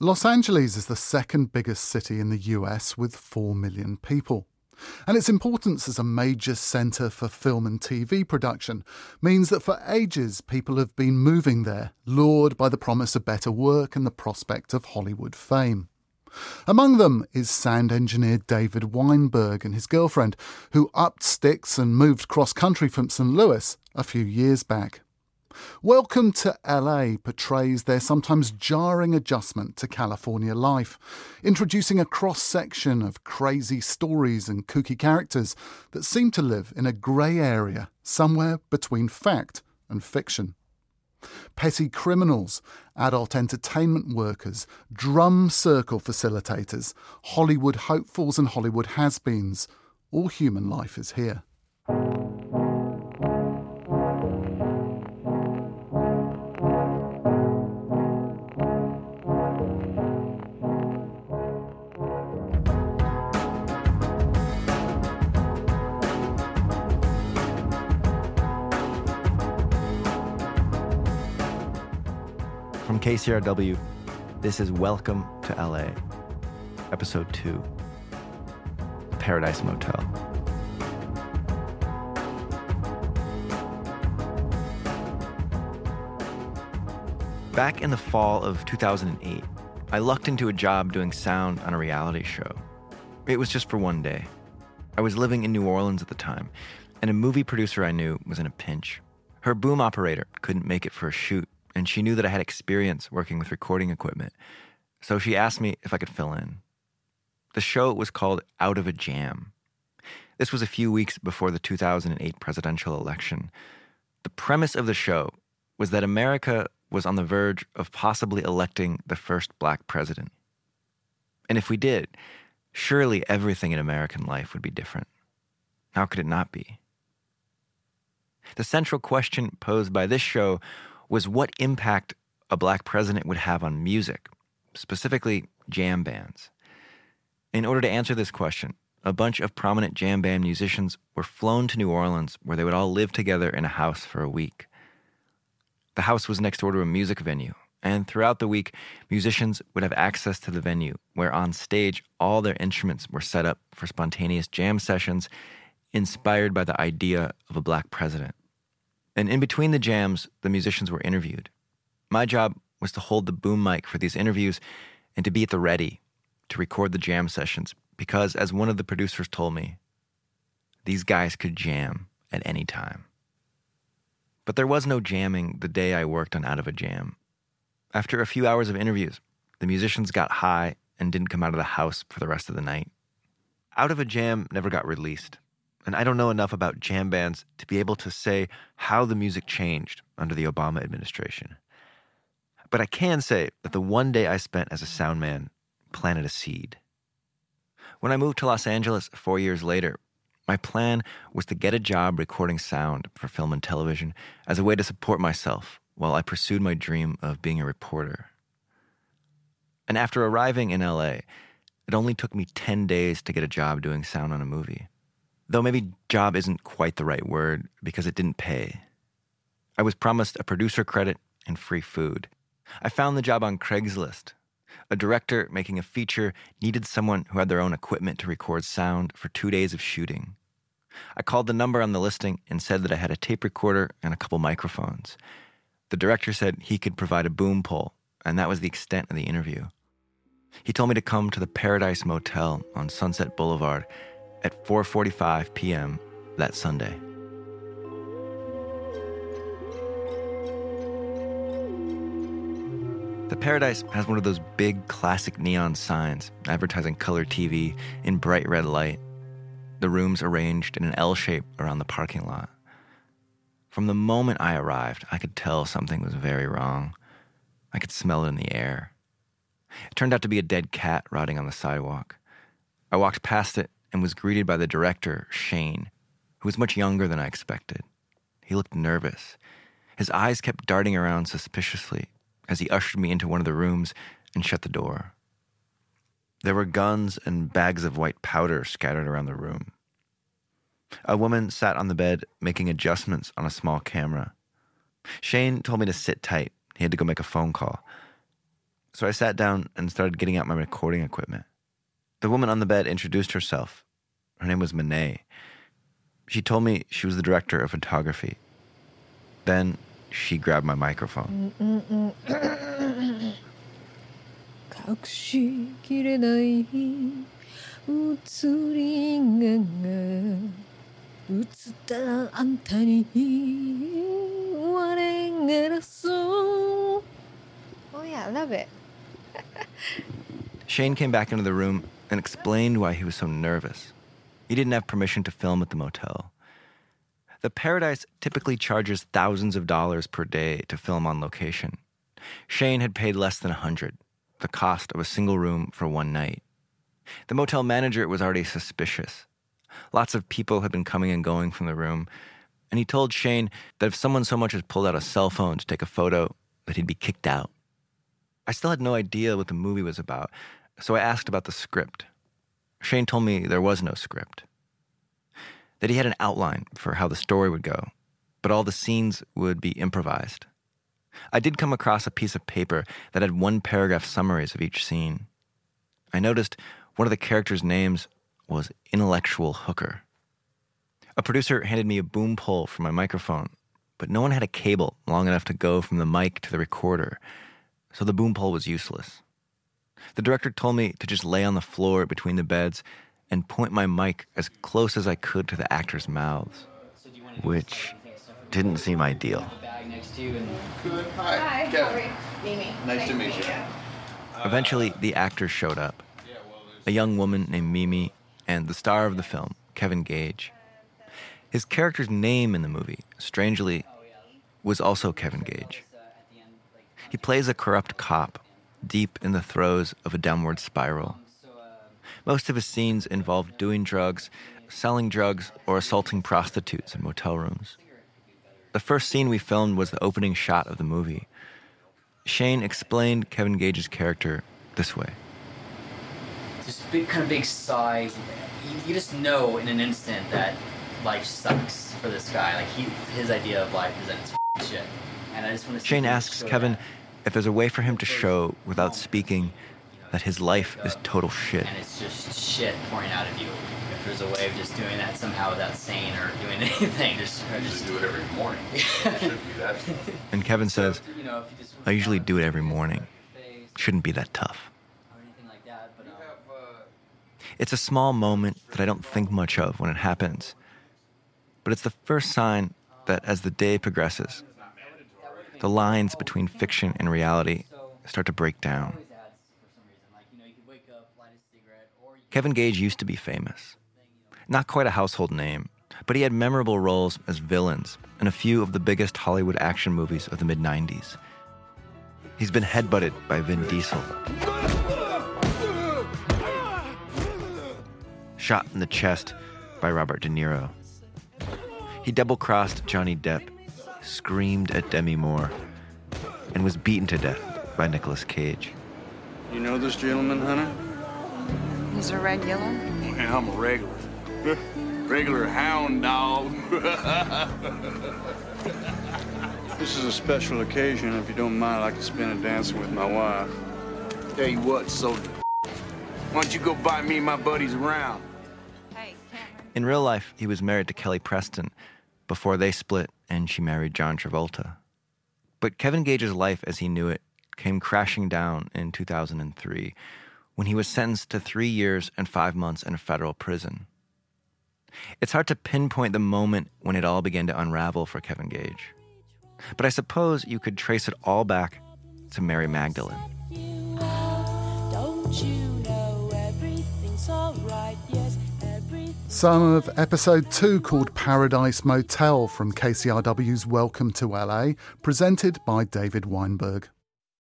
Los Angeles is the second biggest city in the US with 4 million people. And its importance as a major centre for film and TV production means that for ages people have been moving there, lured by the promise of better work and the prospect of Hollywood fame. Among them is sound engineer David Weinberg and his girlfriend, who upped sticks and moved cross country from St. Louis a few years back. Welcome to LA portrays their sometimes jarring adjustment to California life, introducing a cross section of crazy stories and kooky characters that seem to live in a grey area somewhere between fact and fiction. Petty criminals, adult entertainment workers, drum circle facilitators, Hollywood hopefuls, and Hollywood has beens. All human life is here. KCRW. This is Welcome to LA, Episode 2 Paradise Motel. Back in the fall of 2008, I lucked into a job doing sound on a reality show. It was just for one day. I was living in New Orleans at the time, and a movie producer I knew was in a pinch. Her boom operator couldn't make it for a shoot, and she knew that I had experience working with recording equipment. So she asked me if I could fill in. The show was called Out of a Jam. This was a few weeks before the 2008 presidential election. The premise of the show was that America was on the verge of possibly electing the first black president. And if we did, surely everything in American life would be different. How could it not be? The central question posed by this show was what impact a black president would have on music, specifically jam bands. In order to answer this question, a bunch of prominent jam band musicians were flown to New Orleans where they would all live together in a house for a week. The house was next door to a music venue, and throughout the week, musicians would have access to the venue where on stage all their instruments were set up for spontaneous jam sessions inspired by the idea of a black president. And in between the jams, the musicians were interviewed. My job was to hold the boom mic for these interviews and to be at the ready to record the jam sessions because, as one of the producers told me, these guys could jam at any time. But there was no jamming the day I worked on Out of a Jam. After a few hours of interviews, the musicians got high and didn't come out of the house for the rest of the night. Out of a Jam never got released and I don't know enough about jam bands to be able to say how the music changed under the Obama administration. But I can say that the one day I spent as a sound man planted a seed. When I moved to Los Angeles four years later, my plan was to get a job recording sound for film and television as a way to support myself while I pursued my dream of being a reporter. And after arriving in LA, it only took me 10 days to get a job doing sound on a movie. Though maybe job isn't quite the right word because it didn't pay. I was promised a producer credit and free food. I found the job on Craigslist. A director making a feature needed someone who had their own equipment to record sound for two days of shooting. I called the number on the listing and said that I had a tape recorder and a couple microphones. The director said he could provide a boom pole, and that was the extent of the interview. He told me to come to the Paradise Motel on Sunset Boulevard at 4:45 p.m. that Sunday. The Paradise has one of those big classic neon signs advertising color TV in bright red light. The rooms arranged in an L shape around the parking lot. From the moment I arrived, I could tell something was very wrong. I could smell it in the air. It turned out to be a dead cat rotting on the sidewalk. I walked past it and was greeted by the director, Shane, who was much younger than I expected. He looked nervous. His eyes kept darting around suspiciously as he ushered me into one of the rooms and shut the door. There were guns and bags of white powder scattered around the room. A woman sat on the bed making adjustments on a small camera. Shane told me to sit tight. He had to go make a phone call. So I sat down and started getting out my recording equipment. The woman on the bed introduced herself. Her name was Monet. She told me she was the director of photography. Then she grabbed my microphone. 隠しきれない移りが映ったあんたに我がらそう Oh yeah, I love it. Shane came back into the room and explained why he was so nervous. He didn't have permission to film at the motel. The Paradise typically charges thousands of dollars per day to film on location. Shane had paid less than a hundred, the cost of a single room for one night. The motel manager was already suspicious. Lots of people had been coming and going from the room, and he told Shane that if someone so much as pulled out a cell phone to take a photo, that he'd be kicked out. I still had no idea what the movie was about, so I asked about the script. Shane told me there was no script that he had an outline for how the story would go, but all the scenes would be improvised. I did come across a piece of paper that had one paragraph summaries of each scene. I noticed one of the characters' names was Intellectual Hooker. A producer handed me a boom pole for my microphone, but no one had a cable long enough to go from the mic to the recorder, so the boom pole was useless. The director told me to just lay on the floor between the beds and point my mic as close as I could to the actors' mouths, which didn't seem ideal. Good. Hi. Kevin. Mimi. Nice to meet you. Eventually, the actors showed up a young woman named Mimi and the star of the film, Kevin Gage. His character's name in the movie, strangely, was also Kevin Gage. He plays a corrupt cop deep in the throes of a downward spiral. Most of his scenes involve doing drugs, selling drugs, or assaulting prostitutes in motel rooms. The first scene we filmed was the opening shot of the movie. Shane explained Kevin Gage's character this way. Just big, kind of big sigh. You, you just know in an instant that life sucks for this guy. Like he, his idea of life is that it's shit. And I just want to. Shane asks Kevin if there's a way for him to show, without speaking, that his life is total shit. And it's just shit pouring out of you. If there's a way of just doing that somehow without saying or doing anything, just, I just do it every morning. Shouldn't be that. And Kevin says, you know, if you just I usually do it every morning. Shouldn't be that tough. or anything like that. But um, It's a small moment that I don't think much of when it happens. But it's the first sign that as the day progresses, the lines between fiction and reality start to break down. Kevin Gage used to be famous. Not quite a household name, but he had memorable roles as villains in a few of the biggest Hollywood action movies of the mid 90s. He's been headbutted by Vin Diesel, shot in the chest by Robert De Niro. He double crossed Johnny Depp, screamed at Demi Moore, and was beaten to death by Nicolas Cage. You know this gentleman, Hunter? He's a regular. Yeah, I'm a regular. regular hound dog. this is a special occasion. If you don't mind, I'd like to spend it dancing with my wife. Tell you what, soldier. Why don't you go buy me and my buddies around? Hey, Cameron. In real life, he was married to Kelly Preston before they split and she married John Travolta. But Kevin Gage's life as he knew it came crashing down in 2003 when he was sentenced to three years and five months in a federal prison. It's hard to pinpoint the moment when it all began to unravel for Kevin Gage. But I suppose you could trace it all back to Mary Magdalene. Some of episode two, called Paradise Motel from KCRW's Welcome to LA, presented by David Weinberg.